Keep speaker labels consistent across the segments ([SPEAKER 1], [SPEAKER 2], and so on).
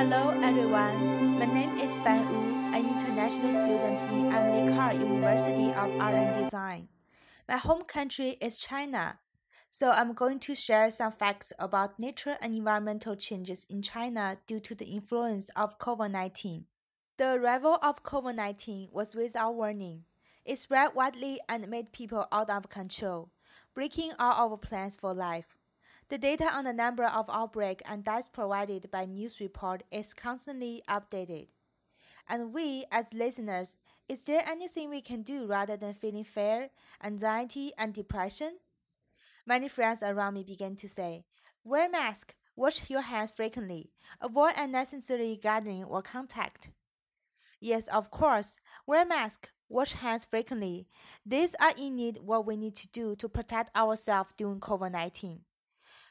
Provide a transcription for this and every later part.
[SPEAKER 1] Hello everyone, my name is Fan Wu, an international student in Emily Carr University of Art and Design. My home country is China, so I'm going to share some facts about nature and environmental changes in China due to the influence of COVID-19. The arrival of COVID-19 was without warning. It spread widely and made people out of control, breaking all our plans for life. The data on the number of outbreaks and deaths provided by news report is constantly updated. And we, as listeners, is there anything we can do rather than feeling fear, anxiety, and depression? Many friends around me began to say, Wear mask, wash your hands frequently, avoid unnecessary gathering or contact. Yes, of course, wear mask, wash hands frequently. These are indeed what we need to do to protect ourselves during COVID 19.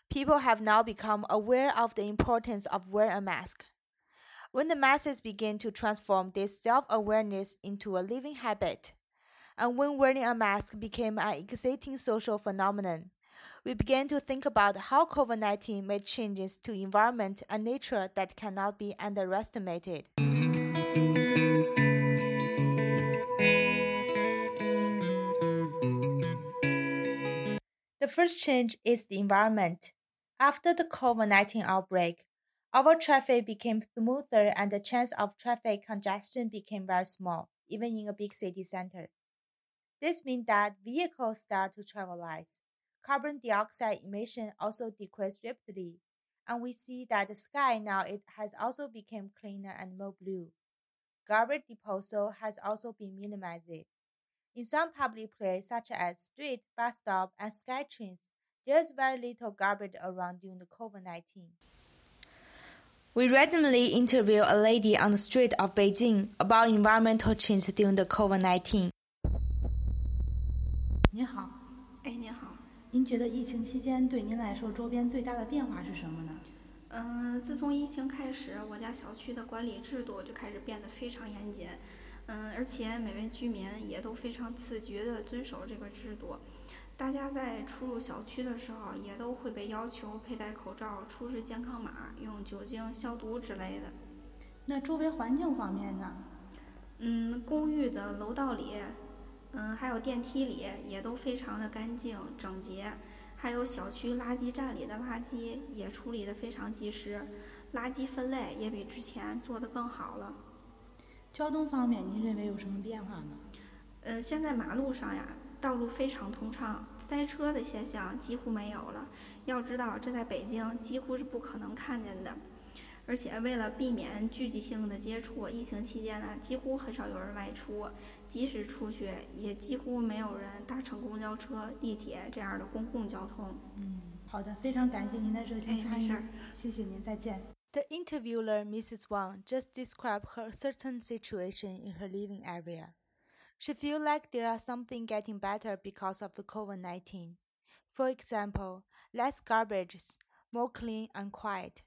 [SPEAKER 1] People have now become aware of the importance of wearing a mask. When the masses begin to transform this self awareness into a living habit, and when wearing a mask became an exciting social phenomenon, we began to think about how COVID 19 made changes to environment and nature that cannot be underestimated. The first change is the environment. After the COVID 19 outbreak, our traffic became smoother and the chance of traffic congestion became very small, even in a big city center. This means that vehicles start to travel less. Carbon dioxide emission also decreased rapidly, and we see that the sky now it has also become cleaner and more blue. Garbage disposal has also been minimized. In some public places such as street, bus stop, and sky trains, there's very little garbage around during the COVID-19. We randomly interviewed a lady on the street of Beijing about environmental change during the COVID-19.
[SPEAKER 2] 您好，
[SPEAKER 3] 哎，您好。
[SPEAKER 2] 您觉得疫情期间对您来说，周边最大的变化是什么呢？
[SPEAKER 3] 嗯，自从疫情开始，我家小区的管理制度就开始变得非常严谨。 嗯，而且每位居民也都非常自觉地遵守这个制度。大家在出入小区的时候，也都会被要求佩戴口罩、出示健康码、用酒精消毒之类的。
[SPEAKER 2] 那周围环境方面呢？
[SPEAKER 3] 嗯，公寓的楼道里，嗯，还有电梯里也都非常的干净整洁，还有小区垃圾站里的垃圾也处理得非常及时，垃圾分类也比之前做得更好了。
[SPEAKER 2] 交通方面，您认为有什么变化吗？
[SPEAKER 3] 呃，现在马路上呀。道路非常通畅，塞车的现象几乎没有了。要知道，这在北京几乎是不可能看见的。而且，为了避免聚集性的接触，疫情期间呢，几乎很少有人外出。即使出去，也几乎没有人搭乘公交车、地铁这样的公共交通。
[SPEAKER 2] 嗯，好的，非常感谢您的热情参与，谢谢您，再见。
[SPEAKER 1] The interviewer, Mrs. Wang, just described her certain situation in her living area. She feels like there are something getting better because of the COVID-19. For example, less garbage, more clean and quiet.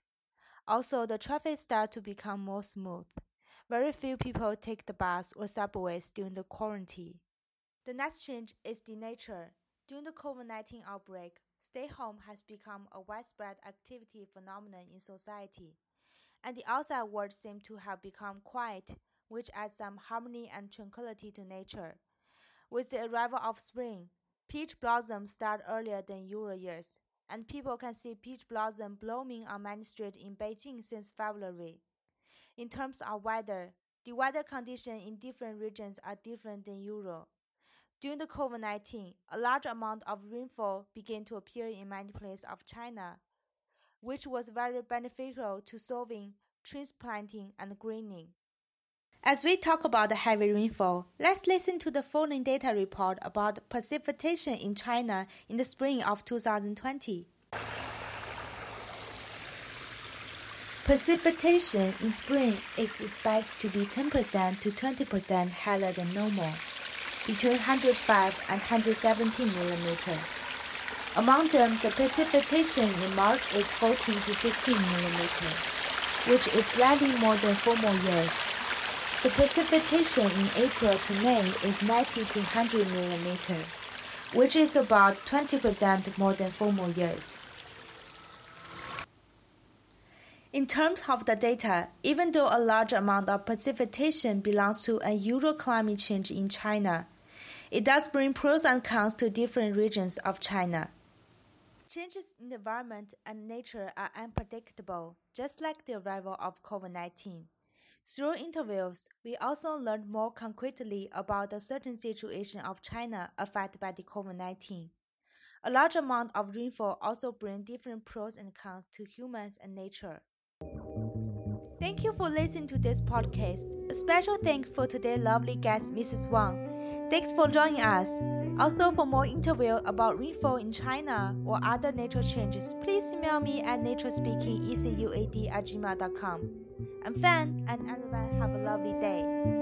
[SPEAKER 1] Also, the traffic start to become more smooth. Very few people take the bus or subways during the quarantine. The next change is the nature. During the COVID-19 outbreak, stay home has become a widespread activity phenomenon in society, and the outside world seems to have become quiet which adds some harmony and tranquility to nature. With the arrival of spring, peach blossoms start earlier than usual years, and people can see peach blossom blooming on many streets in Beijing since February. In terms of weather, the weather conditions in different regions are different than usual. During the COVID 19, a large amount of rainfall began to appear in many places of China, which was very beneficial to solving transplanting and greening. As we talk about the heavy rainfall, let's listen to the following data report about precipitation in China in the spring of 2020. Precipitation in spring is expected to be 10% to 20% higher than normal, between 105 and 117 mm. Among them, the precipitation in March is 14 to 16 mm, which is slightly more than four more years. The precipitation in April to May is 90 to 100 mm, which is about 20% more than former years. In terms of the data, even though a large amount of precipitation belongs to unusual climate change in China, it does bring pros and cons to different regions of China. Changes in the environment and nature are unpredictable, just like the arrival of COVID 19. Through interviews, we also learned more concretely about the certain situation of China affected by the COVID 19. A large amount of rainfall also brings different pros and cons to humans and nature. Thank you for listening to this podcast. A special thanks for today's lovely guest, Mrs. Wang. Thanks for joining us. Also, for more interview about rainfall in China or other nature changes, please email me at naturespeakingecuad at gmail.com. I'm Fan, and everyone have a lovely day.